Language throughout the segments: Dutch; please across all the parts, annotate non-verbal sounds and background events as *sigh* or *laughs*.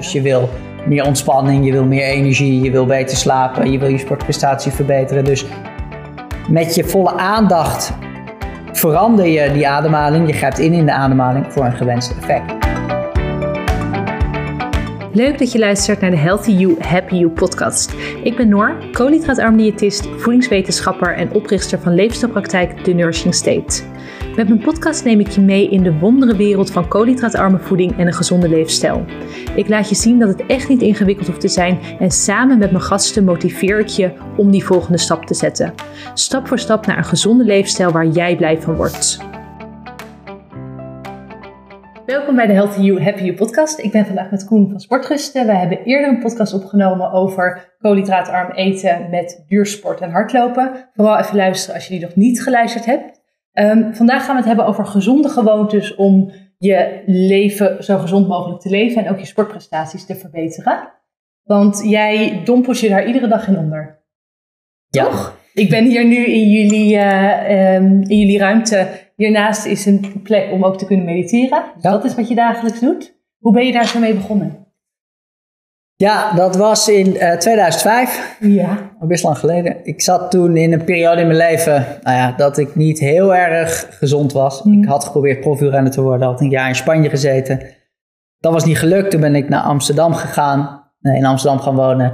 Dus je wil meer ontspanning, je wil meer energie, je wil beter slapen, je wil je sportprestatie verbeteren. Dus met je volle aandacht verander je die ademhaling. Je gaat in in de ademhaling voor een gewenst effect. Leuk dat je luistert naar de Healthy You, Happy You podcast. Ik ben Noor, koolhydraatarm diëtist, voedingswetenschapper en oprichter van leefstijlpraktijk The Nourishing State. Met mijn podcast neem ik je mee in de wondere wereld van koolhydraatarme voeding en een gezonde leefstijl. Ik laat je zien dat het echt niet ingewikkeld hoeft te zijn en samen met mijn gasten motiveer ik je om die volgende stap te zetten. Stap voor stap naar een gezonde leefstijl waar jij blij van wordt. Welkom bij de Healthy You, Happy You podcast. Ik ben vandaag met Koen van Sportgusten. We hebben eerder een podcast opgenomen over koolhydraatarm eten met duursport en hardlopen. Vooral even luisteren als je die nog niet geluisterd hebt. Um, vandaag gaan we het hebben over gezonde gewoontes om je leven zo gezond mogelijk te leven en ook je sportprestaties te verbeteren. Want jij dompelt je daar iedere dag in onder. Ja. Toch? Ik ben hier nu in jullie, uh, um, in jullie ruimte. Hiernaast is een plek om ook te kunnen mediteren. Ja. Dat is wat je dagelijks doet. Hoe ben je daar zo mee begonnen? Ja, dat was in uh, 2005. Ja. Al best lang geleden. Ik zat toen in een periode in mijn leven nou ja, dat ik niet heel erg gezond was. Mm. Ik had geprobeerd profielrenner te worden. Had een jaar in Spanje gezeten. Dat was niet gelukt. Toen ben ik naar Amsterdam gegaan. Nee, in Amsterdam gaan wonen.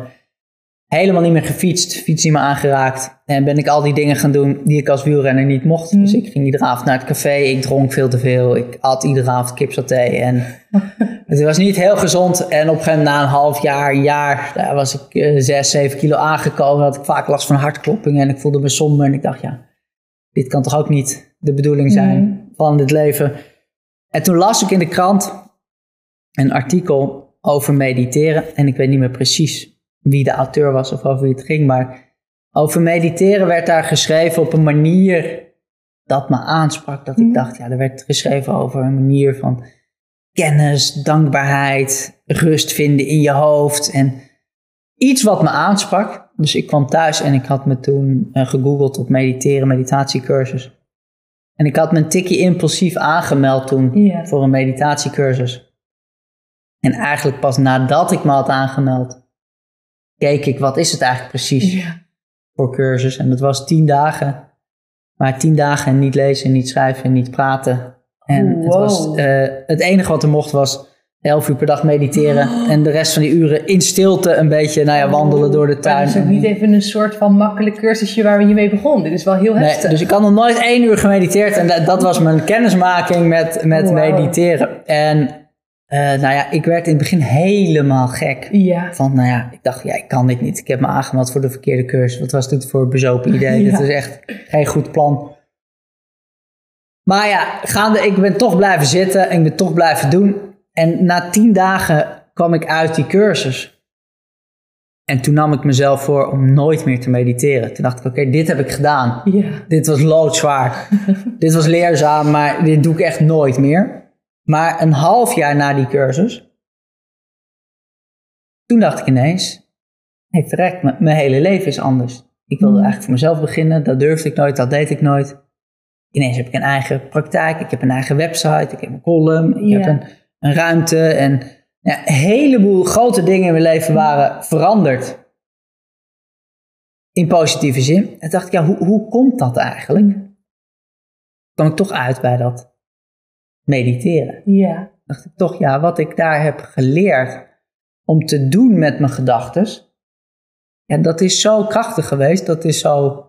Helemaal niet meer gefietst. Fiets niet meer aangeraakt. En ben ik al die dingen gaan doen die ik als wielrenner niet mocht. Mm. Dus ik ging iedere avond naar het café. Ik dronk veel te veel. Ik at iedere avond kipsaté. En *laughs* het was niet heel gezond. En op een gegeven moment na een half jaar, een jaar, daar was ik uh, 6, 7 kilo aangekomen. Had ik vaak last van hartkloppingen. En ik voelde me somber. En ik dacht, ja, dit kan toch ook niet de bedoeling zijn Mm. van dit leven. En toen las ik in de krant een artikel over mediteren. En ik weet niet meer precies wie de auteur was of over wie het ging. Maar over mediteren werd daar geschreven op een manier dat me aansprak. Dat ik Mm. dacht, ja, er werd geschreven over een manier van kennis, dankbaarheid, rust vinden in je hoofd. En iets wat me aansprak. Dus ik kwam thuis en ik had me toen uh, gegoogeld op mediteren, meditatiecursus. En ik had me een tikje impulsief aangemeld toen voor een meditatiecursus. En eigenlijk pas nadat ik me had aangemeld, keek ik wat is het eigenlijk precies Ja. voor cursus. En dat was tien dagen. Maar tien dagen niet lezen, niet schrijven, niet praten. En het, was, eh, het enige wat er mocht was elf uur per dag mediteren. Oh. En de rest van die uren in stilte een beetje nou ja, wandelen door de tuin. het is ook niet even een soort van makkelijk cursusje waar we je mee begonnen. Dit is wel heel heftig. Nee, dus ik had nog nooit één uur gemediteerd. En dat, dat was mijn kennismaking met, met mediteren. En eh, nou ja, ik werd in het begin helemaal gek. Ja. Van, nou ja, ik dacht, ja, ik kan dit niet. Ik heb me aangemeld voor de verkeerde cursus. Wat was dit voor een bezopen idee? *laughs* Ja. Dit is echt geen goed plan. Maar ja, gaande, ik ben toch blijven zitten en ik ben toch blijven doen. En na tien dagen kwam ik uit die cursus. En toen nam ik mezelf voor om nooit meer te mediteren. Toen dacht ik, oké, dit heb ik gedaan. Ja. Dit was loodzwaar. *laughs* dit was leerzaam, maar dit doe ik echt nooit meer. Maar een half jaar na die cursus, toen dacht ik ineens, hé hey, verrek, mijn hele leven is anders. Ik wilde Mm. eigenlijk voor mezelf beginnen, dat durfde ik nooit, dat deed ik nooit. Ineens heb ik een eigen praktijk, ik heb een eigen website, ik heb een column, ik Ja. heb een, een ruimte. En ja, een heleboel grote dingen in mijn leven waren veranderd. In positieve zin. En toen dacht ik, ja, hoe, hoe komt dat eigenlijk? kwam ik toch uit bij dat mediteren. Ja. dacht ik toch, ja, wat ik daar heb geleerd om te doen met mijn gedachten, ja, dat is zo krachtig geweest, dat is zo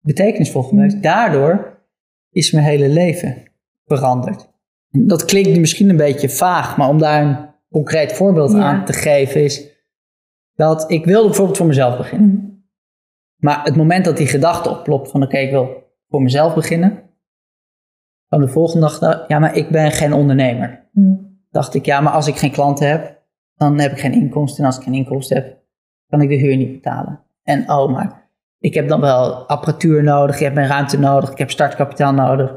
betekenisvol geweest. Daardoor is mijn hele leven veranderd. Dat klinkt misschien een beetje vaag, maar om daar een concreet voorbeeld Ja. aan te geven is dat ik wilde bijvoorbeeld voor mezelf beginnen. Mhm. Maar het moment dat die gedachte oplopt van oké, ik wil voor mezelf beginnen, kwam de volgende dag, ja, maar ik ben geen ondernemer. Mhm. Dacht ik, ja, maar als ik geen klanten heb, dan heb ik geen inkomsten. En als ik geen inkomsten heb, kan ik de huur niet betalen. En oh, maar ik heb dan wel apparatuur nodig, ik heb mijn ruimte nodig, ik heb startkapitaal nodig.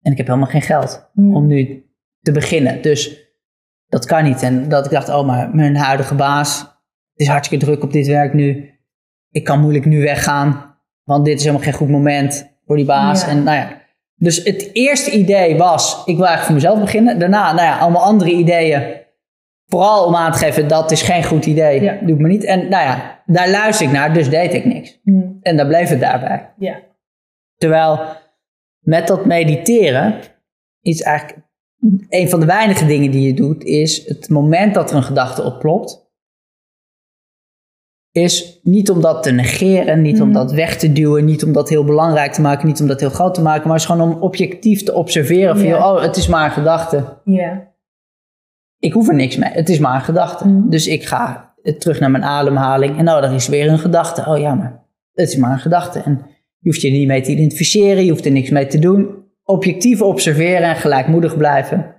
En ik heb helemaal geen geld Mhm. om nu te beginnen. Dus dat kan niet. En dat ik dacht, oh, maar mijn huidige baas, het is hartstikke druk op dit werk nu. Ik kan moeilijk nu weggaan, want dit is helemaal geen goed moment voor die baas. Ja. En nou ja, dus het eerste idee was, ik wil eigenlijk voor mezelf beginnen. Daarna, nou ja, allemaal andere ideeën Vooral om aan te geven, dat is geen goed idee. Ja. Doe ik me niet. En nou ja, daar luister ik naar, dus deed ik niks. Hmm. En daar bleef het daarbij. Ja. Terwijl met dat mediteren is eigenlijk een van de weinige dingen die je doet, is het moment dat er een gedachte opklopt, is niet om dat te negeren, niet om Mhm. dat weg te duwen, niet om dat heel belangrijk te maken, niet om dat heel groot te maken, maar is gewoon om objectief te observeren van, joh, oh, het is maar een gedachte. Ja. Ik hoef er niks mee, het is maar een gedachte. Mhm. Dus ik ga terug naar mijn ademhaling en nou, er is weer een gedachte. Oh ja, maar het is maar een gedachte. En je hoeft je er niet mee te identificeren, je hoeft er niks mee te doen. Objectief observeren en gelijkmoedig blijven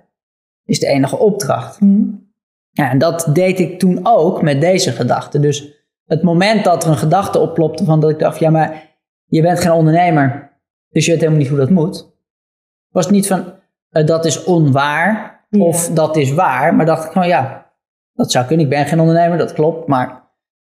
is de enige opdracht. Hmm. Ja, en dat deed ik toen ook met deze gedachte. Dus het moment dat er een gedachte opplopte van dat ik dacht, ja, maar je bent geen ondernemer, dus je weet helemaal niet hoe dat moet. Was het niet van, eh, dat is onwaar Ja. of dat is waar, maar dacht ik van, ja, dat zou kunnen. Ik ben geen ondernemer, dat klopt, maar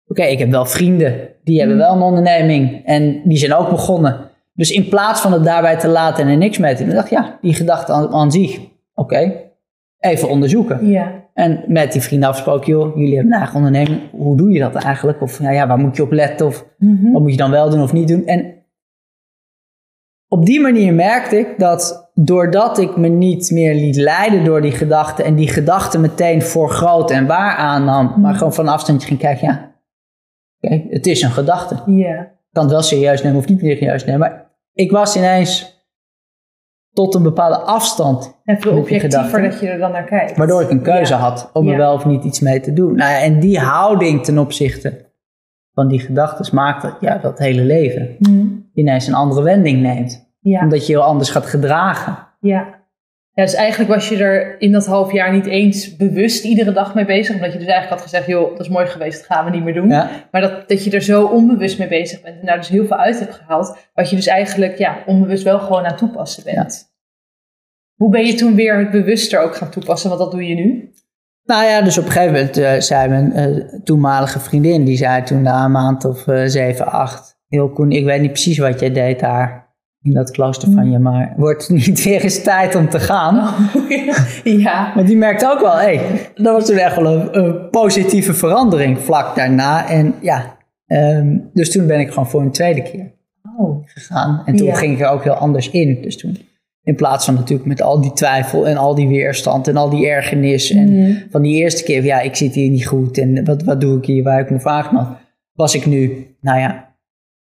oké, ik heb wel vrienden, die hebben Mm. wel een onderneming en die zijn ook begonnen. Dus in plaats van het daarbij te laten en er niks mee te doen, dacht ik, ja, die gedachte aan, aan zich, oké, even onderzoeken. Ja. En met die vrienden afgesproken, joh, jullie hebben een eigen onderneming. Hoe doe je dat eigenlijk? Of nou ja, waar moet je op letten? Of Mhm. wat moet je dan wel doen of niet doen? En op die manier merkte ik dat doordat ik me niet meer liet leiden door die gedachten en die gedachten meteen voor groot en waar aannam, maar gewoon van afstandje ging kijken, ja, oké, het is een gedachte. Ik kan het wel serieus nemen of niet serieus nemen, maar ik was ineens tot een bepaalde afstand Met die objectiever dat je er dan naar kijkt. Waardoor ik een keuze Ja. had om er wel of niet iets mee te doen. Nou ja, en die houding ten opzichte van die gedachten maakt dat ja, dat hele leven Hmm. ineens een andere wending neemt. Omdat je heel anders gaat gedragen. Ja. Ja. Dus eigenlijk was je er in dat half jaar niet eens bewust iedere dag mee bezig. Omdat je dus eigenlijk had gezegd, joh, dat is mooi geweest, dat gaan we niet meer doen. Ja, Maar dat, dat je er zo onbewust mee bezig bent en daar dus heel veel uit hebt gehaald. Wat je dus eigenlijk ja, onbewust wel gewoon aan toepassen bent. Hoe ben je toen weer het bewuster ook gaan toepassen? Want dat doe je nu. Nou ja, dus op een gegeven moment eh, zei mijn eh, toenmalige vriendin, die zei toen na een maand of eh, zeven, acht, heel Koen, ik weet niet precies wat jij deed daar in dat klooster van je, maar wordt *laughs* niet weer eens tijd om te gaan? *laughs* ja. Want die merkte ook wel, hé, hey, dat was toen echt wel een, een positieve verandering vlak daarna. En ja, ehm, dus toen ben ik gewoon voor een tweede keer Oh. gegaan. En toen Ja. ging ik er ook heel anders in. Dus toen, in plaats van natuurlijk met al die twijfel en al die weerstand en al die ergernis. En Mhm. van die eerste keer, ja, ik zit hier niet goed en wat, wat doe ik hier waar ik me aangemeld. Was ik nu, nou ja,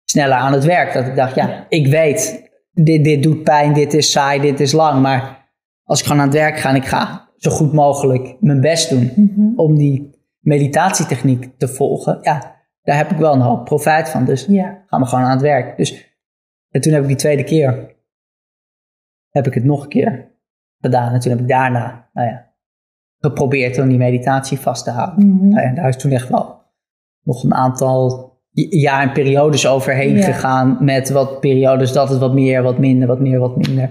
sneller aan het werk. Dat ik dacht, Ja. ik weet, dit, dit doet pijn, dit is saai, dit is lang. Maar als ik gewoon aan het werk ga en ik ga zo goed mogelijk mijn best doen Mhm. om die meditatietechniek te volgen, ja, daar heb ik wel een hoop profijt van. Dus Ja. gaan we gewoon aan het werk. Dus en toen heb ik die tweede keer, heb ik het nog een keer gedaan. En toen heb ik daarna, nou ja, geprobeerd om die meditatie vast te houden. Mhm. Nou ja, daar is toen echt wel nog een aantal j- jaar en periodes overheen Ja. gegaan. Met wat periodes dat het wat meer, wat minder, wat meer, wat minder.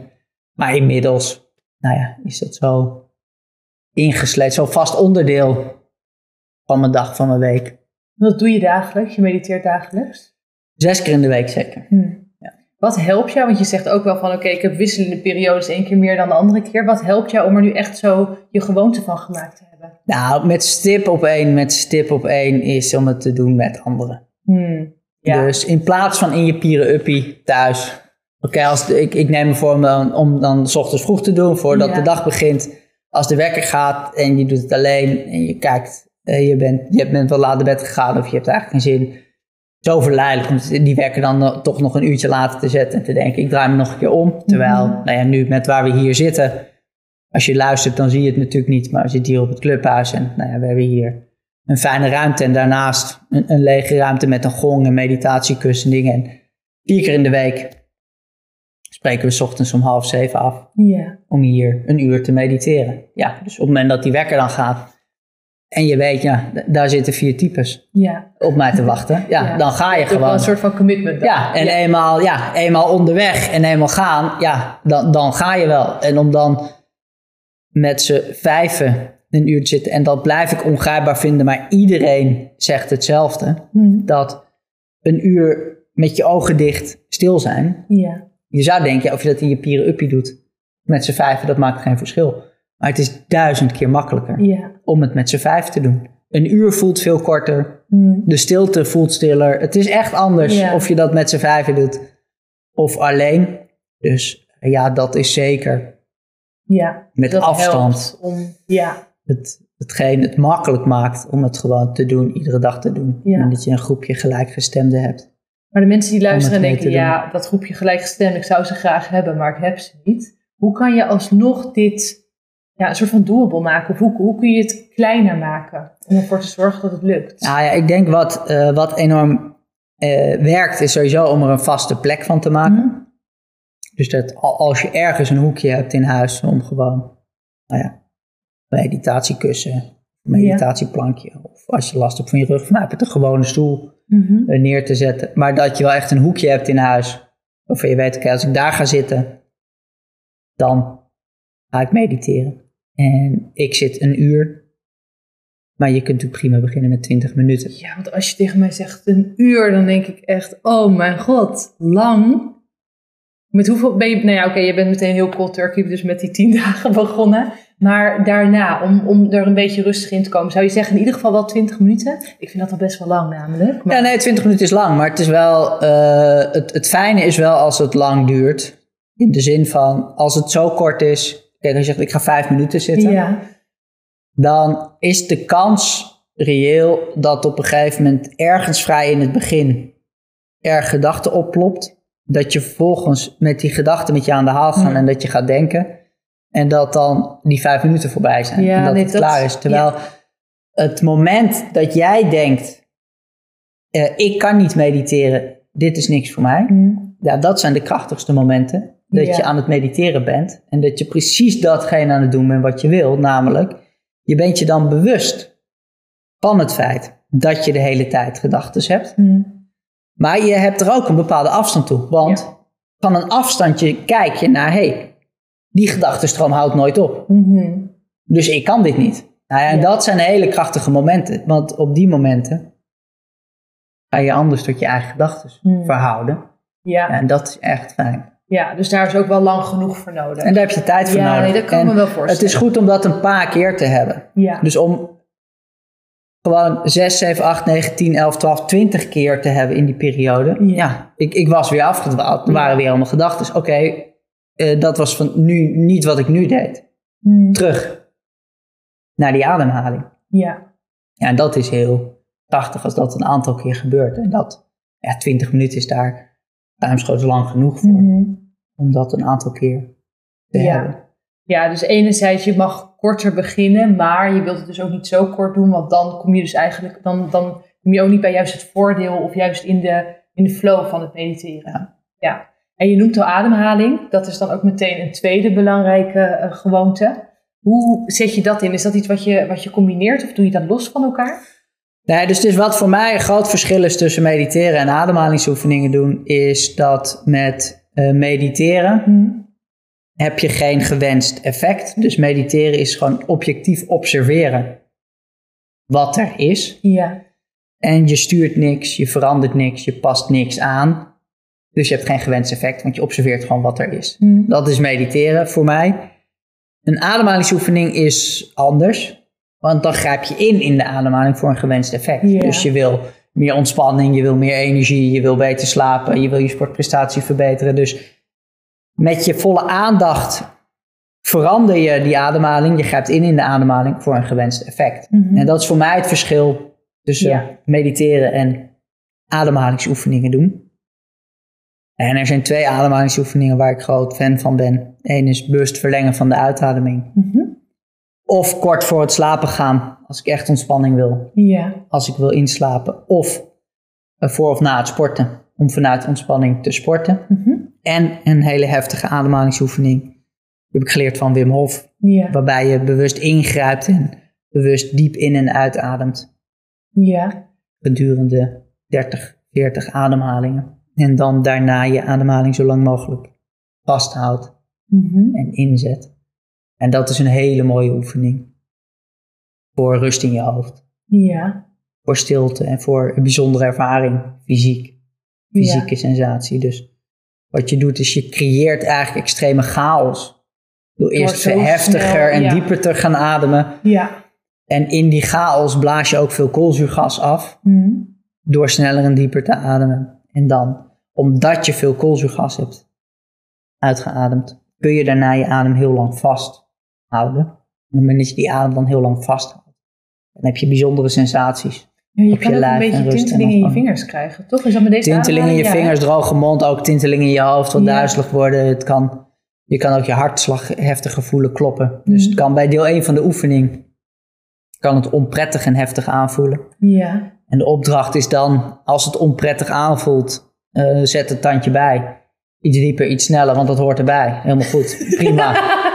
Maar inmiddels, nou ja, is dat zo ingesleed, zo vast onderdeel van mijn dag, van mijn week. Wat doe je dagelijks? Je mediteert dagelijks? Zes keer in de week zeker. Hm. Wat helpt jou? Want je zegt ook wel van oké, ik heb wisselende periodes, één keer meer dan de andere keer. Wat helpt jou om er nu echt zo je gewoonte van gemaakt te hebben? Nou, met stip op één, met stip op één is om het te doen met anderen. Hm. Ja. Dus in plaats van in je pieren-uppie thuis. Oké, als de- ik, ik neem me voor om dan, om dan 's ochtends vroeg te doen, voordat Ja. de dag begint. Als de wekker gaat en je doet het alleen en je kijkt, eh, je, bent, je bent wel laat naar bed gegaan of je hebt eigenlijk geen zin. Zo verleidelijk om die wekker dan nog- toch nog een uurtje later te zetten en te denken, ik draai me nog een keer om. Terwijl, Mhm. nou ja, nu met waar we hier zitten, als je luistert dan zie je het natuurlijk niet, maar we zitten hier op het clubhuis en nou ja, we hebben hier een fijne ruimte en daarnaast een, een lege ruimte met een gong en meditatiekussen en dingen. En vier keer in de week spreken we 's ochtends om half zeven af ja. om hier een uur te mediteren. Ja, dus op het moment dat die wekker dan gaat en je weet, ja, daar zitten vier types Ja. op mij te wachten, ja, Ja. dan ga je wel gewoon. een soort van commitment. dan. Ja, en Eenmaal, ja, eenmaal onderweg en eenmaal gaan, ja, dan, dan ga je wel. En om dan met z'n vijven een uur te zitten, en dat blijf ik ongrijpbaar vinden, maar iedereen zegt hetzelfde, Hm. dat een uur met je ogen dicht stil zijn, Ja. je zou denken, of je dat in je pieren uppie doet, met z'n vijven, dat maakt geen verschil. Maar het is duizend keer makkelijker Ja. om het met z'n vijf te doen. Een uur voelt veel korter. Mm. De stilte voelt stiller. Het is echt anders Ja. of je dat met z'n vijven doet of alleen. Dus ja, dat is zeker Ja. met Dat afstand om, ja. Het, hetgeen het makkelijk maakt om het gewoon te doen, iedere dag te doen. Ja. En dat je een groepje gelijkgestemden hebt. Maar de mensen die luisteren denken, ja, dat groepje gelijkgestemd, ik zou ze graag hebben, maar ik heb ze niet. Hoe kan je alsnog dit ja, een soort van doable maken? Of hoe, hoe kun je het kleiner maken om ervoor te zorgen dat het lukt? Nou ja, ik denk wat, eh, wat enorm eh, werkt is sowieso om er een vaste plek van te maken. Mhm. Dus dat al- als je ergens een hoekje hebt in huis om gewoon, nou ja, meditatiekussen, meditatieplankje. Of als je last hebt van je rug, van, nou, heb je een gewone stoel Mhm. eh, neer te zetten. Maar dat je wel echt een hoekje hebt in huis. Waarvan je weet, oké, als ik daar ga zitten, dan ga ik mediteren. En ik zit een uur. Maar je kunt natuurlijk prima beginnen met 20 minuten. Ja, want als je tegen mij zegt een uur, dan denk ik echt, oh mijn god, lang. Met hoeveel ben je, nou ja, oké, je bent meteen heel cold turkey, dus met die tien *laughs* dagen begonnen. Maar daarna, om, om er een beetje rustig in te komen, zou je zeggen in ieder geval wel 20 minuten? Ik vind dat al best wel lang namelijk. Maar, Ja, nee, 20 minuten is lang. Maar het is wel, eh, het, het fijne is wel als het lang duurt. In de zin van, als het zo kort is. Kijk, als je zegt, ik ga vijf minuten zitten. ja. dan is de kans reëel dat op een gegeven moment ergens vrij in het begin er gedachten oplopt. Dat je vervolgens met die gedachten met je aan de haal gaat Ja. en dat je gaat denken. En dat dan die vijf minuten voorbij zijn. Ja, en dat nee, het dat- klaar is. Terwijl het moment dat jij denkt, eh, ik kan niet mediteren, dit is niks voor mij. Mm. Ja, dat zijn de krachtigste momenten. Dat Ja. je aan het mediteren bent. En dat je precies datgene aan het doen bent wat je wil. Namelijk, je bent je dan bewust van het feit dat je de hele tijd gedachten hebt. Mm. Maar je hebt er ook een bepaalde afstand toe. Want van een afstandje kijk je naar, hé, hey, die gedachtenstroom houdt nooit op. Mhm. Dus ik kan dit niet. Nou ja, en Ja. dat zijn hele krachtige momenten. Want op die momenten ga je anders tot je eigen gedachten Hmm. verhouden. Ja. En dat is echt fijn. ja, dus daar is ook wel lang genoeg voor nodig. En daar heb je tijd voor ja, nodig. nee, dat kan En me wel voorstellen. het is goed om dat een paar keer te hebben. Ja. Dus om gewoon 6, 7, 8, 9, 10, 11, 12, 20 keer te hebben in die periode. Ja. Ja, ik, ik was weer afgedwaald. Er Ja. waren weer allemaal gedachten. Oké, eh, dat was van nu niet wat ik nu deed. Mm. Terug naar die ademhaling. Ja. Ja, en dat is heel prachtig als dat een aantal keer gebeurt. En dat, ja, 20 minuten is daar ruimschoots lang genoeg voor. Mhm. Om dat een aantal keer te Ja. hebben. Ja, dus enerzijds je mag korter beginnen, maar je wilt het dus ook niet zo kort doen, want dan kom je dus eigenlijk, dan, dan kom je ook niet bij juist het voordeel of juist in de, in de flow van het mediteren. Ja. ja. En je noemt al ademhaling, dat is dan ook meteen een tweede belangrijke eh, gewoonte. Hoe zet je dat in? Is dat iets wat je, wat je combineert of doe je dat los van elkaar? Nee, dus, dus wat voor mij een groot verschil is tussen mediteren en ademhalingsoefeningen doen, is dat met eh, mediteren heb je geen gewenst effect. Dus mediteren is gewoon objectief observeren wat er is. Ja. En je stuurt niks, je verandert niks, je past niks aan. Dus je hebt geen gewenst effect, want je observeert gewoon wat er is. Dat is mediteren voor mij. Een ademhalingsoefening is anders. Want dan grijp je in in de ademhaling voor een gewenst effect. Dus je wil meer ontspanning, je wil meer energie, je wil beter slapen, je wil je sportprestatie verbeteren. Dus met je volle aandacht verander je die ademhaling. Je grijpt in in de ademhaling voor een gewenst effect. Mhm. En dat is voor mij het verschil tussen mediteren en ademhalingsoefeningen doen. En er zijn twee ademhalingsoefeningen waar ik groot fan van ben. Eén is bewust verlengen van de uitademing. Mhm. Of kort voor het slapen gaan, als ik echt ontspanning wil. Ja. Als ik wil inslapen. Of eh, voor of na het sporten, om vanuit ontspanning te sporten. Mhm. En een hele heftige ademhalingsoefening. Die heb ik geleerd van Wim Hof. Ja. Waarbij je bewust ingrijpt en bewust diep in en uitademt. Ja. Gedurende 30, 40 ademhalingen. En dan daarna je ademhaling zo lang mogelijk vasthoudt Mhm. en inzet. En dat is een hele mooie oefening. Voor rust in je hoofd. Ja. Voor stilte en voor een bijzondere ervaring. Fysiek. Fysieke sensatie. Dus wat je doet is je creëert eigenlijk extreme chaos. Door eerst heftiger snel, en ja. dieper te gaan ademen. Ja. En in die chaos blaas je ook veel koolzuurgas af. Mhm. Door sneller en dieper te ademen. En dan, omdat je veel koolzuurgas hebt uitgeademd, kun je daarna je adem heel lang vasthouden. En op het moment dat je die adem dan heel lang vasthoudt, dan heb je bijzondere sensaties. Ja, je Op je kan ook een beetje rust en tinteling in je vingers krijgen, toch? Is dat met deze Tintelingen in je? Ja, vingers, droge mond, ook tintelingen in je hoofd, wat Ja. duizelig worden. Het kan, je kan ook je hartslag heftiger voelen kloppen. Dus Mhm. het kan bij deel 1 van de oefening kan het onprettig en heftig aanvoelen. Ja. En de opdracht is dan, als het onprettig aanvoelt, eh, zet het tandje bij. Iets dieper, iets sneller, want dat hoort erbij. Helemaal goed, prima. *laughs*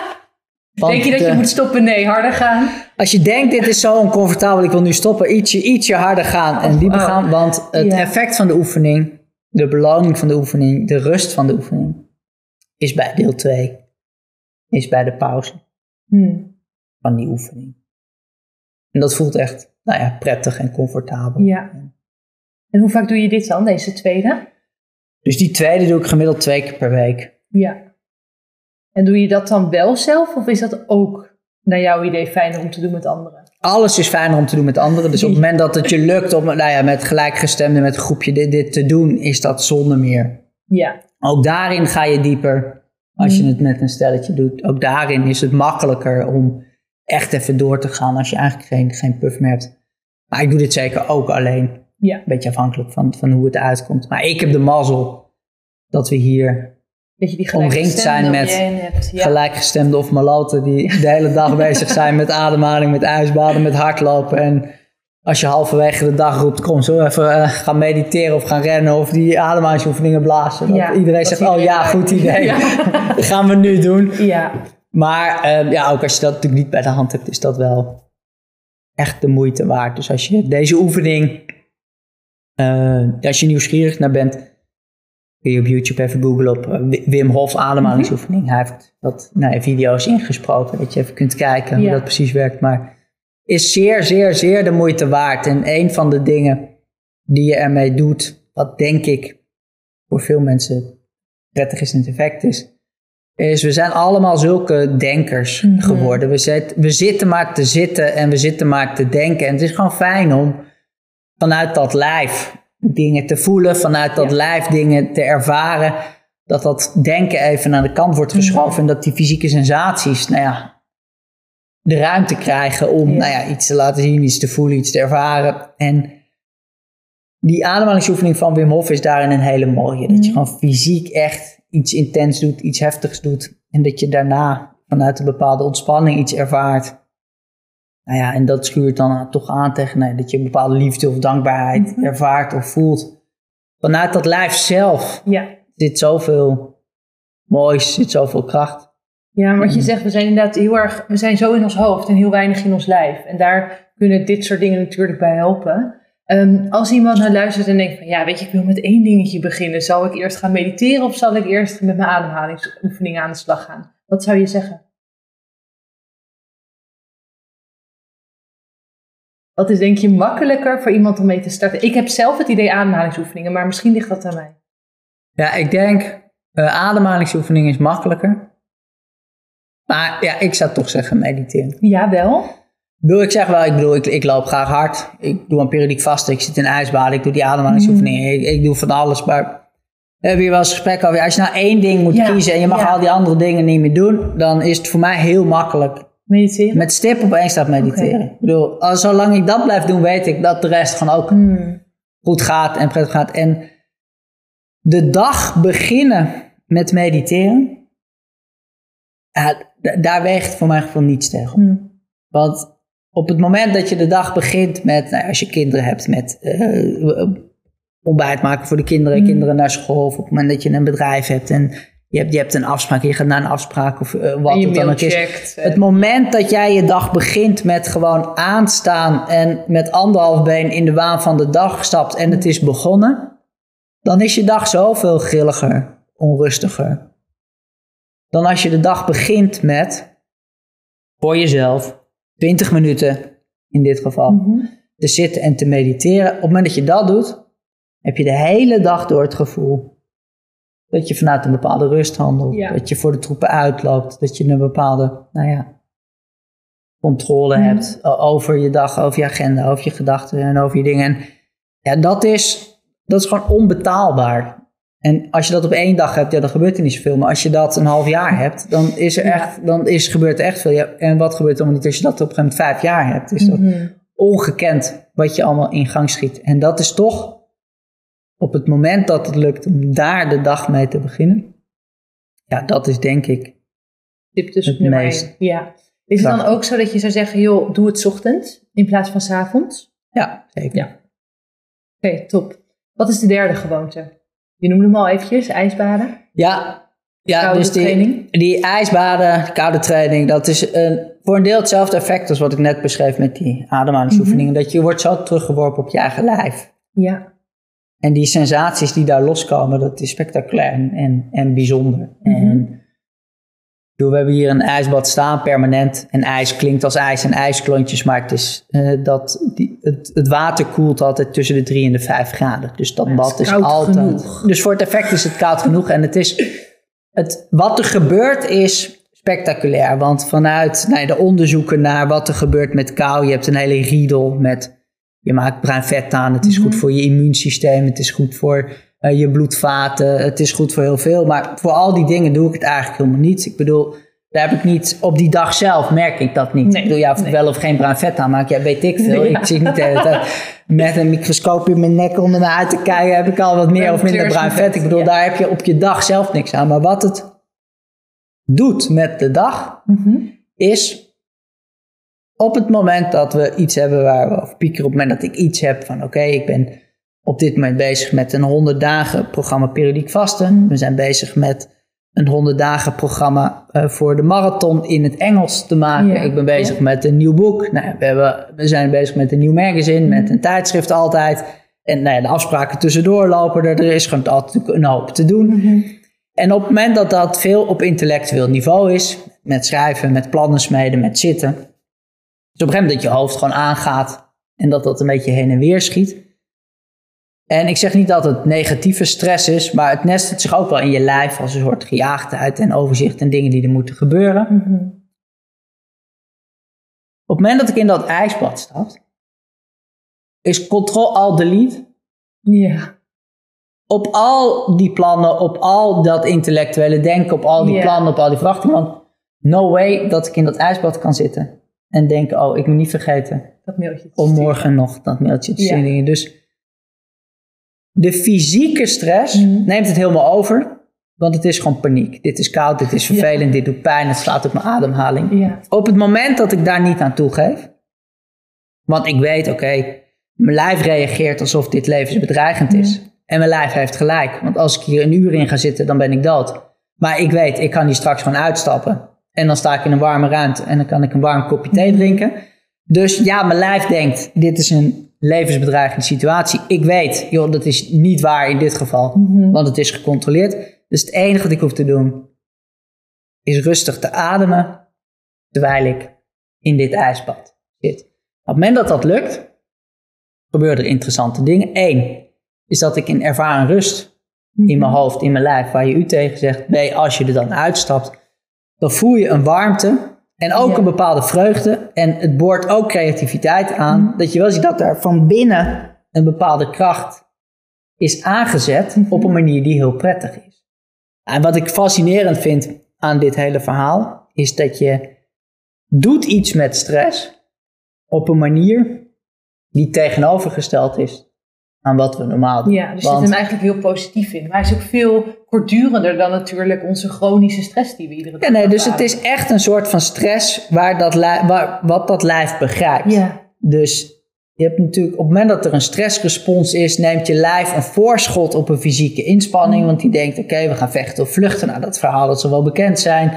Want, Denk je dat je eh, moet stoppen? Nee, harder gaan. Als je denkt, dit is zo oncomfortabel, ik wil nu stoppen, ietsje, ietsje harder gaan en dieper Oh. gaan. Want het Ja. effect van de oefening, de beloning van de oefening, de rust van de oefening, is bij deel 2. Is bij de pauze Hm. van die oefening. En dat voelt echt, nou ja, prettig en comfortabel. Ja. En hoe vaak doe je dit dan, deze tweede? Dus die tweede doe ik gemiddeld twee keer per week. Ja. En doe je dat dan wel zelf of is dat ook naar jouw idee fijner om te doen met anderen? Alles is fijner om te doen met anderen. Dus op het *laughs* moment dat het je lukt om nou ja, met gelijkgestemden, met een groepje dit, dit te doen, is dat zonder meer. Ja. Ook daarin ga je dieper als je Mm. het met een stelletje doet. Ook daarin is het makkelijker om echt even door te gaan als je eigenlijk geen, geen puff meer hebt. Maar ik doe dit zeker ook alleen. Ja. Een beetje afhankelijk van, van hoe het uitkomt. Maar ik heb de mazzel dat we hier Dat je die Omringd zijn met. Ja. gelijkgestemde of maloten die de hele dag *laughs* bezig zijn met ademhaling, met ijsbaden, met hardlopen. En als je halverwege de dag roept, kom zo even eh, gaan mediteren of gaan rennen of die ademhalingsoefeningen blazen. Ja, iedereen zegt, iedereen oh ja, goed *laughs* idee. *laughs* Ja. Gaan we nu doen. Ja. Maar eh, ja, ook als je dat natuurlijk niet bij de hand hebt, is dat wel echt de moeite waard. Dus als je deze oefening, eh, als je nieuwsgierig naar bent, kun je op YouTube even googlen op eh, Wim Hof ademhalingsoefening. Hij heeft wat nou, ja, video's ingesproken, dat je even kunt kijken hoe dat precies werkt. Maar is zeer, zeer, zeer de moeite waard. En een van de dingen die je ermee doet, wat denk ik voor veel mensen prettig is en het effect is, is we zijn allemaal zulke denkers Mhm. geworden. We, we zitten maar te zitten en we zitten maar te denken. En het is gewoon fijn om vanuit dat lijf dingen te voelen, vanuit dat Ja. lijf dingen te ervaren. Dat dat denken even naar de kant wordt Mhm. geschoven en dat die fysieke sensaties, nou ja, de ruimte krijgen om Ja. nou ja, iets te laten zien, iets te voelen, iets te ervaren. En die ademhalingsoefening van Wim Hof is daarin een hele mooie. Dat je Mhm. gewoon fysiek echt iets intens doet, iets heftigs doet. En dat je daarna vanuit een bepaalde ontspanning iets ervaart. Nou ja, en dat schuurt dan toch aan tegen nou, dat je een bepaalde liefde of dankbaarheid Mhm. ervaart of voelt. Vanuit dat lijf zelf Ja. zit zoveel moois, zit zoveel kracht. Ja, maar wat je Mhm. zegt, we zijn inderdaad heel erg, we zijn zo in ons hoofd en heel weinig in ons lijf. En daar kunnen dit soort dingen natuurlijk bij helpen. Ehm, als iemand naar luistert en denkt van, ja, weet je, ik wil met één dingetje beginnen. Zal ik eerst gaan mediteren of zal ik eerst met mijn ademhalingsoefeningen aan de slag gaan? Wat zou je zeggen? Wat is denk je makkelijker voor iemand om mee te starten? Ik heb zelf het idee ademhalingsoefeningen, maar misschien ligt dat aan mij. Ja, ik denk eh ademhalingsoefening is makkelijker. Maar ja, ik zou toch zeggen mediteren. Ja, wel. Ik bedoel, ik zeg wel, ik bedoel, ik, ik loop graag hard. Ik doe een periodiek vasten, ik zit in ijsbaden, ik doe die ademhalingsoefeningen. Ik, ik doe van alles, maar we hebben hier wel eens gesprek over. Als je nou één ding moet Ja, kiezen en je mag ja. al die andere dingen niet meer doen, dan is het voor mij heel makkelijk Mediteren? met stip op één stap mediteren. Ik bedoel, als, zolang ik dat blijf doen, weet ik dat de rest gewoon ook Hmm. goed gaat en prettig gaat. En de dag beginnen met mediteren, ja, daar weegt voor mijn gevoel niets tegen. Hmm. Want op het moment dat je de dag begint met, nou, als je kinderen hebt, met eh, ontbijt maken voor de kinderen, Mm. kinderen naar school, of op het moment dat je een bedrijf hebt en je hebt, je hebt een afspraak, je gaat naar een afspraak of eh, wat het dan ook is. checkt. Het moment dat jij je dag begint met gewoon aanstaan en met anderhalf been in de waan van de dag stapt en het is begonnen, dan is je dag zoveel grilliger, onrustiger. Dan als je de dag begint met voor jezelf 20 minuten in dit geval Mhm. te zitten en te mediteren. Op het moment dat je dat doet, heb je de hele dag door het gevoel Dat je vanuit een bepaalde rust handelt. Ja. Dat je voor de troepen uitloopt. Dat je een bepaalde, nou ja, controle Mhm. hebt over je dag, over je agenda, over je gedachten en over je dingen. En ja, dat is, dat is gewoon onbetaalbaar. En als je dat op één dag hebt, ja, dan gebeurt er niet zoveel. Maar als je dat een half jaar hebt, dan, is er Ja. echt, dan is, gebeurt er echt veel. Ja, en wat gebeurt er allemaal niet als je dat op een gegeven moment vijf jaar hebt? Is dat Mhm. ongekend wat je allemaal in gang schiet. En dat is toch op het moment dat het lukt om daar de dag mee te beginnen. Ja, dat is denk ik. Tip dus Het meest. Ja. Is het dan ook zo dat je zou zeggen, joh, doe het ochtends in plaats van 's avonds? Ja, zeker. Ja. Oké, top. Wat is de derde gewoonte? Je noemde hem al eventjes, ijsbaden. Ja, ja Koude dus die, training. die ijsbaden, de koude training, dat is een, voor een deel hetzelfde effect als wat ik net beschreef met die ademhalingsoefeningen. Dat je wordt zo teruggeworpen op je eigen lijf. Ja. En die sensaties die daar loskomen, dat is spectaculair en, en, bijzonder. Mhm. En we hebben hier een ijsbad staan, permanent. En ijs klinkt als ijs en ijsklontjes, maar het, is, eh, dat, die, het, het water koelt altijd tussen de 3 en de 5 graden. Dus dat Ja, het is bad is altijd. genoeg. Dus voor het effect is het koud genoeg. En het is, het, wat er gebeurt is spectaculair. Want vanuit nou, ja, de onderzoeken naar wat er gebeurt met kou, je hebt een hele riedel met. Je maakt bruin vet aan, het is Mhm. goed voor je immuunsysteem, het is goed voor eh, je bloedvaten, het is goed voor heel veel. Maar voor al die dingen doe ik het eigenlijk helemaal niet. Ik bedoel, daar heb ik niet, op die dag zelf merk ik dat niet. Nee, ik bedoel, ja, of nee. wel of geen bruin vet aanmaak, ja, weet ik veel. *laughs* Ja. Ik zie niet de hele tijd met een microscoop in mijn nek onder naar uit te kijken, heb ik al wat meer of minder bruin vet. Ik bedoel, ja. daar heb je op je dag zelf niks aan. Maar wat het doet met de dag, Mhm. is op het moment dat we iets hebben waar we over piekeren, op het moment dat ik iets heb van oké, ik ben op dit moment bezig met een 100 dagen programma periodiek vasten. We zijn bezig met een 100 dagen programma eh, voor de marathon in het Engels te maken. Ja, ik ben bezig ja. met een nieuw boek. Nou, we, hebben, we zijn bezig met een nieuw magazine, met een tijdschrift altijd. En nou ja, de afspraken tussendoor lopen er. Er is gewoon altijd een hoop te doen. Mhm. En op het moment dat dat veel op intellectueel niveau is, met schrijven, met plannen smeden, met zitten, is op een gegeven moment dat je hoofd gewoon aangaat en dat dat een beetje heen en weer schiet. En ik zeg niet dat het negatieve stress is, maar het nestelt zich ook wel in je lijf als een soort gejaagdheid en overzicht en dingen die er moeten gebeuren. Mhm. Op het moment dat ik in dat ijsbad stap, is Ctrl-Alt-Delete Ja. op al die plannen, op al dat intellectuele denken, op al die Ja. plannen, op al die verwachtingen. Want no way dat ik in dat ijsbad kan zitten en denken, oh, ik moet niet vergeten Dat mailtje. om morgen nog dat mailtje te Ja. sturen. Dus de fysieke stress Mhm. neemt het helemaal over, want het is gewoon paniek. Dit is koud, dit is Ja. vervelend, dit doet pijn, het slaat op mijn ademhaling. Ja. Op het moment dat ik daar niet aan toegeef, want ik weet, oké, mijn lijf reageert alsof dit levensbedreigend is. En mijn lijf heeft gelijk, want als ik hier een uur in ga zitten, dan ben ik dood. Maar ik weet, ik kan hier straks gewoon uitstappen. En dan sta ik in een warme ruimte en dan kan ik een warm kopje thee drinken. Dus ja, mijn lijf denkt, dit is een levensbedreigende situatie. Ik weet, joh, dat is niet waar in dit geval, Mhm. want het is gecontroleerd. Dus het enige wat ik hoef te doen, is rustig te ademen, terwijl ik in dit ijsbad zit. Op het moment dat dat lukt, gebeuren er interessante dingen. Eén, is dat ik in ervaren rust in mijn hoofd, in mijn lijf, waar je u tegen zegt. Nee, als je er dan uitstapt, dan voel je een warmte en ook Ja. een bepaalde vreugde. En het boort ook creativiteit aan. Dat je wel ziet dat er van binnen een bepaalde kracht is aangezet op een manier die heel prettig is. En wat ik fascinerend vind aan dit hele verhaal, is dat je doet iets met stress op een manier die tegenovergesteld is aan wat we normaal doen. Ja, dus zit Want- hem eigenlijk heel positief in. Maar hij is ook veel kortdurender dan natuurlijk onze chronische stress die we iedere dag Ja, nee, dus het is echt een soort van stress waar dat waar, wat dat lijf begrijpt. Ja, Dus je hebt natuurlijk, op het moment dat er een stressrespons is, neemt je lijf een voorschot op een fysieke inspanning. Want die denkt, oké, we gaan vechten of vluchten. Nou, dat verhaal dat zal wel bekend zijn.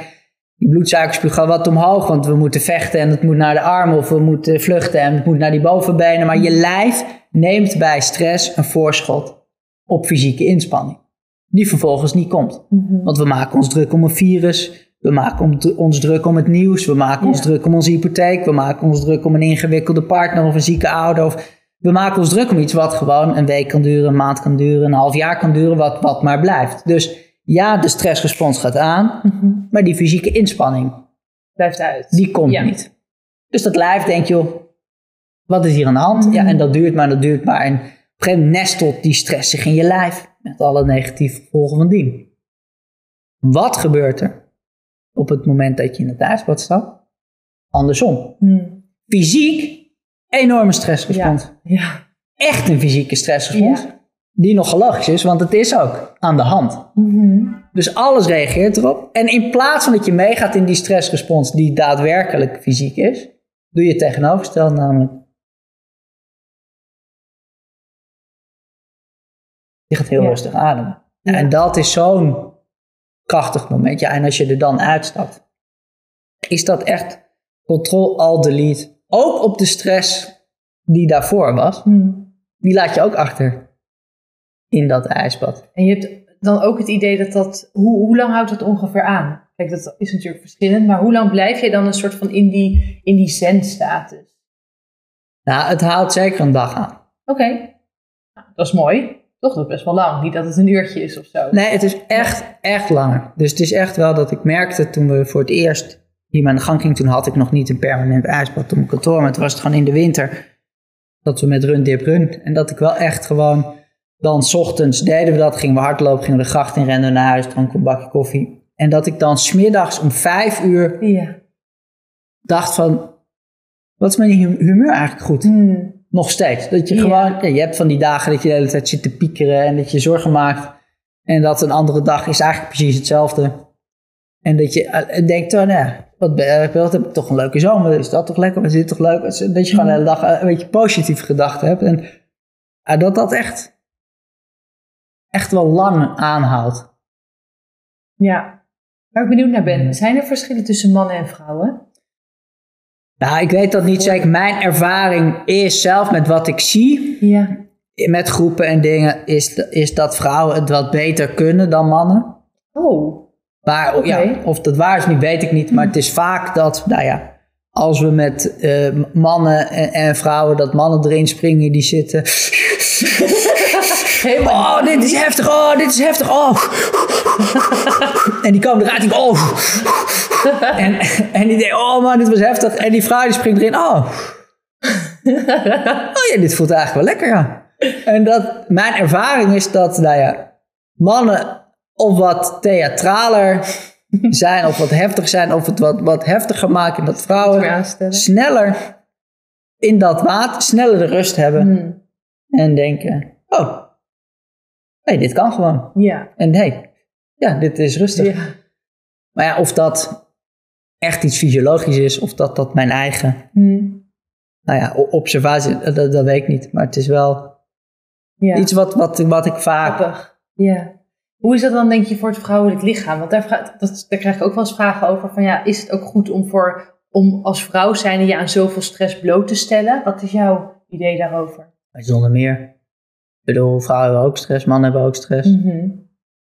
Die bloedsuikerspiegel gaat wat omhoog, want we moeten vechten en het moet naar de armen. Of we moeten vluchten en het moet naar die bovenbenen. Maar je lijf neemt bij stress een voorschot op fysieke inspanning. Die vervolgens niet komt. Mhm. Want we maken ons druk om een virus. We maken ons druk om het nieuws. We maken ons druk om onze hypotheek. We maken ons druk om een ingewikkelde partner of een zieke ouder. Of we maken ons druk om iets wat gewoon een week kan duren, een maand kan duren, een half jaar kan duren, wat, wat maar blijft. Dus ja, de stressrespons gaat aan, maar die fysieke inspanning, Blijft uit. die komt Ja. niet. Dus dat lijf denkt, joh, wat is hier aan de hand? Mhm. Ja, en dat duurt maar, dat duurt maar. En op een gegeven moment nestelt die stress zich in je lijf, met alle negatieve gevolgen van dien. Wat gebeurt er op het moment dat je in het ijsbad stapt? Andersom. Hmm. Fysiek, enorme stressrespons. Ja. Echt een fysieke stressrespons. Ja. Die nogal logisch is, want het is ook aan de hand. Mhm. Dus alles reageert erop. En in plaats van dat je meegaat in die stressrespons die daadwerkelijk fysiek is, doe je het tegenovergestelde namelijk. Je gaat heel Ja. rustig ademen. Ja. En dat is zo'n krachtig moment. Ja, en als je er dan uitstapt, is dat echt control-alt-delete. Ook op de stress die daarvoor was, Hmm. die laat je ook achter in dat ijsbad. En je hebt dan ook het idee dat dat... Hoe, hoe lang houdt dat ongeveer aan? Kijk, dat is natuurlijk verschillend. Maar hoe lang blijf je dan een soort van in die, in die zen-status? Nou, het houdt zeker een dag aan. Oké. Nou, dat is mooi. Toch, is best wel lang. Niet dat het een uurtje is of zo. Nee, het is echt, echt langer. Dus het is echt wel dat ik merkte toen we voor het eerst hier aan de gang gingen. Toen had ik nog niet een permanent ijsbad op mijn kantoor. Maar toen was het gewoon in de winter. Dat we met run dip run. En dat ik wel echt gewoon... Dan 's ochtends deden we dat. Gingen we hardlopen. Gingen we de gracht in. Renden we naar huis. Dronken een bakje koffie. En dat ik dan smiddags om vijf uur Ja. dacht van... Wat is mijn hu- humeur eigenlijk goed? Hmm. Nog steeds. Dat je Ja. gewoon, ja, je hebt van die dagen dat je de hele tijd zit te piekeren en dat je zorgen maakt. En dat een andere dag is eigenlijk precies hetzelfde. En dat je eh, denkt, oh, nou ja, wat, ben- eh, wat heb ik toch een leuke zomer? Is dat toch lekker? Is dit toch leuk? Dat je gewoon de hele dag eh, een beetje positieve gedachten hebt. En dat dat echt, echt wel lang aanhoudt. Ja. Waar ik benieuwd naar ben. Zijn er verschillen tussen mannen en vrouwen? Nou, ik weet dat niet zeker. Mijn ervaring is zelf met wat ik zie Ja. met groepen en dingen, is, is dat vrouwen het wat beter kunnen dan mannen. Oh. Maar ja, of dat waar is, niet, weet ik niet. Maar het is vaak dat, nou ja, als we met eh, mannen en, en vrouwen, dat mannen erin springen, die zitten. *laughs* Helemaal. Oh, dit is heftig. Oh, dit is heftig. Oh. En die komen eruit die, oh. En, en die denken, oh man, dit was heftig. En die vrouw die springt erin, oh. Oh ja, dit voelt eigenlijk wel lekker, ja. En dat, mijn ervaring is dat, nou ja, mannen of wat theatraler zijn, of wat heftig zijn, of het wat, wat heftiger maken. En dat vrouwen sneller in dat water, sneller de rust hebben. Hmm. En denken, oh, hey, dit kan gewoon. Ja. En hey, ja, dit is rustig. ja. Maar ja, of dat echt iets fysiologisch is, of dat dat mijn eigen Hmm. nou ja, observatie, dat, dat weet ik niet. Maar het is wel ja. iets wat, wat, wat ik vaak... Grappig. Ja. Hoe is dat dan, denk je, voor het vrouwelijk lichaam? Want daar, dat, daar krijg ik ook wel eens vragen over. Van ja, is het ook goed om, voor, om als vrouw zijnde je aan zoveel stress bloot te stellen? Wat is jouw idee daarover? Zonder meer. Ik bedoel, vrouwen hebben ook stress, mannen hebben ook stress. Mhm.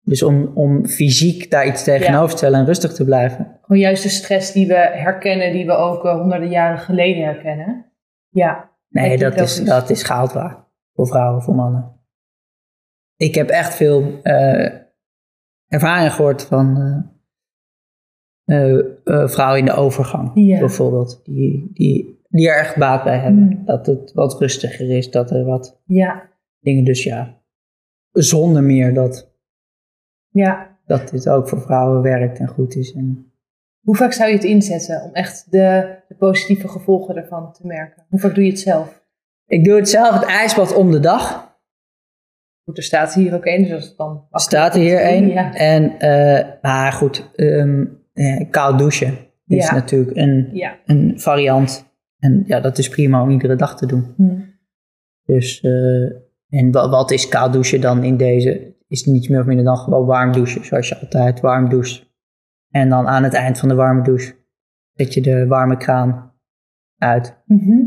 Dus om, om fysiek daar iets tegenover te stellen en rustig te blijven. Gewoon juist de stress die we herkennen, die we ook eh, honderden jaren geleden herkennen. Ja. Nee, dat is, dat is- dat is goud waard. Voor vrouwen, voor mannen. Ik heb echt veel eh ervaring gehoord van eh, vrouwen in de overgang. Ja. Bijvoorbeeld. Die, die, die er echt baat bij hebben. Mm. Dat het wat rustiger is. Dat er wat Ja. dingen. Dus ja, zonder meer dat, Ja. dat dit ook voor vrouwen werkt en goed is. En Hoe vaak zou je het inzetten om echt de, de positieve gevolgen ervan te merken? Hoe vaak doe je het zelf? ik doe het zelf, het ijsbad om de dag. Goed, er staat hier ook één, dus dat is dan... Staat er hier één. Ja. En, eh, maar goed, ehm, eh, koud douchen is Ja. natuurlijk een, ja. een variant. En ja, dat is prima om iedere dag te doen. Hm. Dus, eh, en wa- wat is koud douchen dan in deze? Is niets meer of minder dan gewoon warm douchen, zoals je altijd warm doucht. En dan aan het eind van de warme douche zet je de warme kraan uit. Mhm.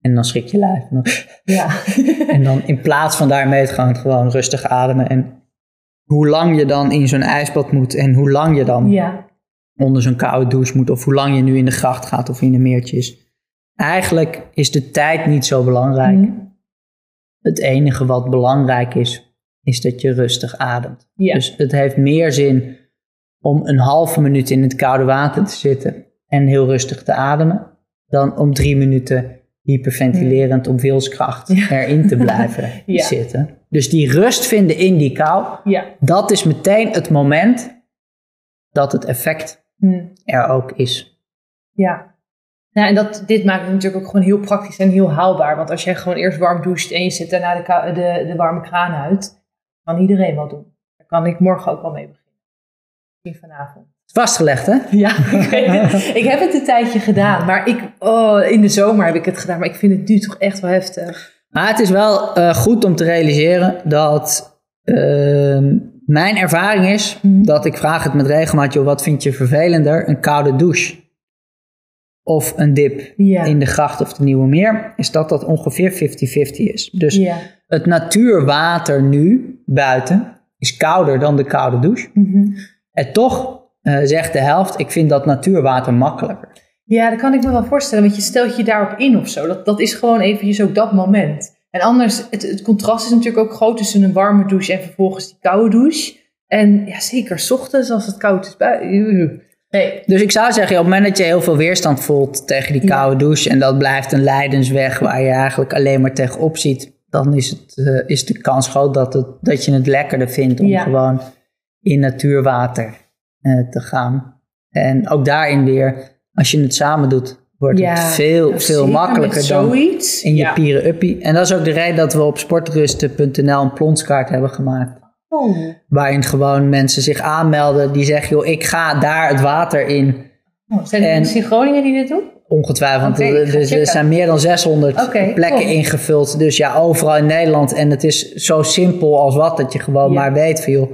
En dan schrik je lijf. En dan, Ja. *laughs* en dan in plaats van daarmee te gaan, gewoon rustig ademen. En hoe lang je dan in zo'n ijsbad moet en hoe lang je dan ja. onder zo'n koude douche moet. Of hoe lang je nu in de gracht gaat of in de meertjes. Eigenlijk is de tijd niet zo belangrijk. Hm. Het enige wat belangrijk is, is dat je rustig ademt. Ja. Dus het heeft meer zin om een halve minuut in het koude water te zitten en heel rustig te ademen, dan om drie minuten hyperventilerend op wilskracht Ja. erin te blijven *laughs* Ja. zitten. Dus die rust vinden in die kou, Ja. dat is meteen het moment dat het effect Hm. er ook is. Ja. Nou, en dat, dit maakt het natuurlijk ook gewoon heel praktisch en heel haalbaar. Want als jij gewoon eerst warm doucht en je zet daarna de, de, de warme kraan uit, kan iedereen wel doen. Daar kan ik morgen ook wel mee beginnen. Misschien vanavond. Vastgelegd, hè? *laughs* Ja, ik, heb het een tijdje gedaan, maar ik, oh, in de zomer heb ik het gedaan. Maar ik vind het nu toch echt wel heftig. Maar het is wel eh, goed om te realiseren dat ehm, mijn ervaring is Mhm. dat ik vraag het met regelmaat, joh, wat vind je vervelender? Een koude douche of een dip Ja. in de gracht of de Nieuwe Meer, is dat dat ongeveer 50-50 is. Dus Ja. het natuurwater nu buiten is kouder dan de koude douche. Mhm. En toch eh, zegt de helft, ik vind dat natuurwater makkelijker. Ja, dat kan ik me wel voorstellen, want je stelt je daarop in of zo. Dat, dat is gewoon eventjes ook dat moment. En anders, het, het contrast is natuurlijk ook groot tussen een warme douche en vervolgens die koude douche. En ja, zeker, 's ochtends als het koud is buiten. Nee, Dus ik zou zeggen, op het moment dat je heel veel weerstand voelt tegen die Ja. koude douche en dat blijft een lijdensweg waar je eigenlijk alleen maar tegenop ziet, dan is, het, eh, is de kans groot dat, het, dat je het lekkerder vindt om Ja. gewoon in natuurwater eh, te gaan. En ook daarin weer, als je het samen doet, wordt Ja, het veel, veel makkelijker dan in je ja. pieren-uppie. En dat is ook de reden dat we op sportrusten.nl een plonskaart hebben gemaakt. Oh. Waarin gewoon mensen zich aanmelden die zeggen, joh, ik ga daar het water in. Oh, Zijn er En- mensen in Groningen die dit doen? Ongetwijfeld. Ik er, er- er zijn meer dan 600 Oké, plekken cool. ingevuld. Dus ja, overal in Nederland. En het is zo simpel als wat. Dat je gewoon Ja. maar weet van joh,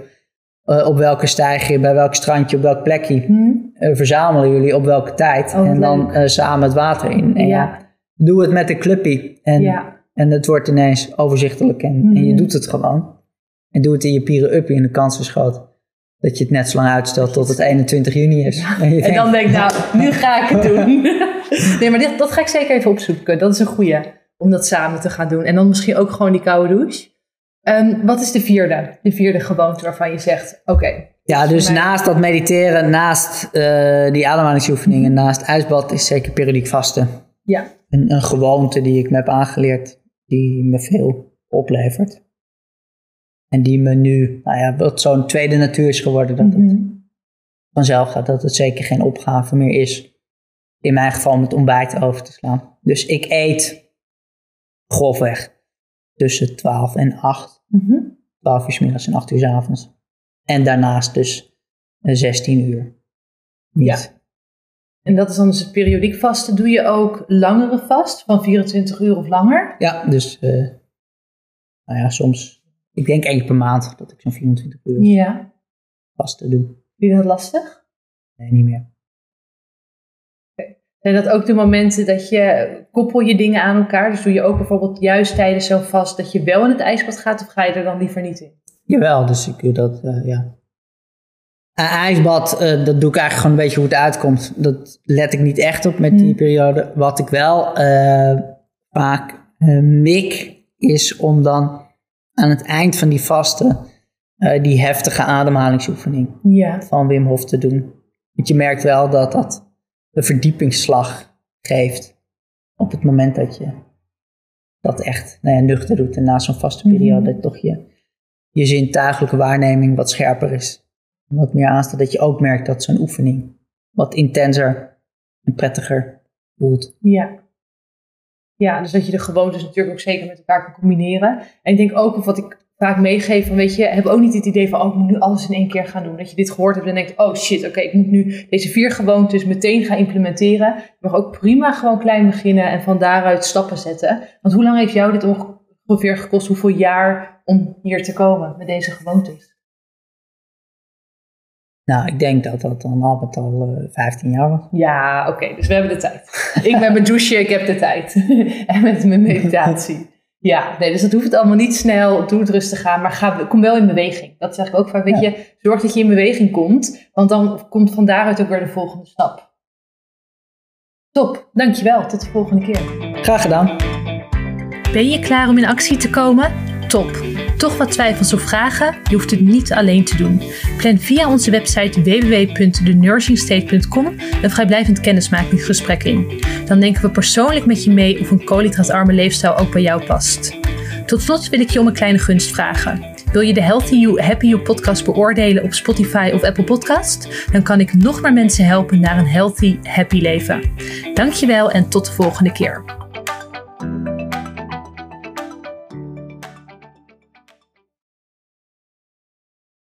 eh, op welke stijger, bij welk strandje, op welk plekje. Hm? eh, verzamelen jullie op welke tijd. Oh, en dan eh, samen het water in. En ja. Ja. doe het met een clubpie. En, Ja. en het wordt ineens overzichtelijk. En, en je Mhm. doet het gewoon. En doe het in je pieren uppie. En de kans is groot dat je het net zo lang uitstelt tot het 21 juni is. En, je En denkt, dan denk ik, nou, *laughs* nu ga ik het doen. *laughs* nee, maar dit, dat ga ik zeker even opzoeken. Dat is een goeie, om dat samen te gaan doen. En dan misschien ook gewoon die koude douche. Ehm, wat is de vierde? De vierde gewoonte waarvan je zegt, oké. Ja, dus mij- naast dat mediteren, naast eh, die ademhalingsoefeningen, naast ijsbad is zeker periodiek vasten. Ja. Een, een gewoonte die ik me heb aangeleerd, die me veel oplevert. En die me nu, nou ja, wat zo'n tweede natuur is geworden, dat het Mhm. vanzelf gaat, dat het zeker geen opgave meer is. In mijn geval om het ontbijt over te slaan. Dus ik eet grofweg tussen 12 en 8. Mhm. 12 uur 's middags en 8 uur 's avonds. En daarnaast dus eh, 16 uur. Niet. Ja. En dat is dan dus het periodiek vasten. Doe je ook langere vast, van 24 uur of langer? Ja, dus eh, nou ja, soms, ik denk één keer per maand dat ik zo'n 24 uur Ja. vasten doe. Vind je dat lastig? Nee, niet meer. Zijn dat ook de momenten dat je, koppel je dingen aan elkaar? Dus doe je ook bijvoorbeeld juist tijdens zo'n vast dat je wel in het ijsbad gaat of ga je er dan liever niet in? Jawel, dus ik doe dat, eh, ja. Een ijsbad, eh, dat doe ik eigenlijk gewoon een beetje hoe het uitkomt. Dat let ik niet echt op met die Hmm. periode. Wat ik wel eh, vaak mik, is om dan aan het eind van die vasten eh, die heftige ademhalingsoefening Ja. van Wim Hof te doen. Want je merkt wel dat dat de verdiepingsslag geeft op het moment dat je dat echt nou ja, nuchter doet. En na zo'n vaste Mhm. periode dat toch je, je zintuigelijke waarneming wat scherper is. Wat meer aanstaat. Dat je ook merkt dat zo'n oefening wat intenser en prettiger voelt. Ja. Ja, dus dat je de gewoontes natuurlijk ook zeker met elkaar kan combineren. En ik denk ook, of wat ik vaak meegeef, van weet je, heb ook niet het idee van, oh, ik moet nu alles in één keer gaan doen. Dat je dit gehoord hebt en denkt, oh shit, oké, ik moet nu deze vier gewoontes meteen gaan implementeren. Je mag ook prima gewoon klein beginnen en van daaruit stappen zetten. Want hoe lang heeft jou dit ongeveer gekost? Hoeveel jaar om hier te komen met deze gewoontes? Nou, ik denk dat dat dan al met al eh, 15 jaar was. Ja, oké, dus we hebben de tijd. ik met mijn douche, ik heb de tijd. *laughs* en met mijn meditatie. Ja, nee, dus dat hoeft het allemaal niet snel. Doe het rustig aan, maar ga, kom wel in beweging. Dat zeg ik ook vaak. Weet Ja. je, zorg dat je in beweging komt, want dan komt van daaruit ook weer de volgende stap. Top, dankjewel. Tot de volgende keer. Graag gedaan. Ben je klaar om in actie te komen? Top! Toch wat twijfels of vragen? Je hoeft het niet alleen te doen. Plan via onze website www.thenursingstate.com een vrijblijvend kennismakingsgesprek in. Dan denken we persoonlijk met je mee of een koolhydraatarme leefstijl ook bij jou past. Tot slot wil ik je om een kleine gunst vragen. Wil je de Healthy You, Happy You podcast beoordelen op Spotify of Apple Podcast? Dan kan ik nog meer mensen helpen naar een healthy, happy leven. Dankjewel en tot de volgende keer.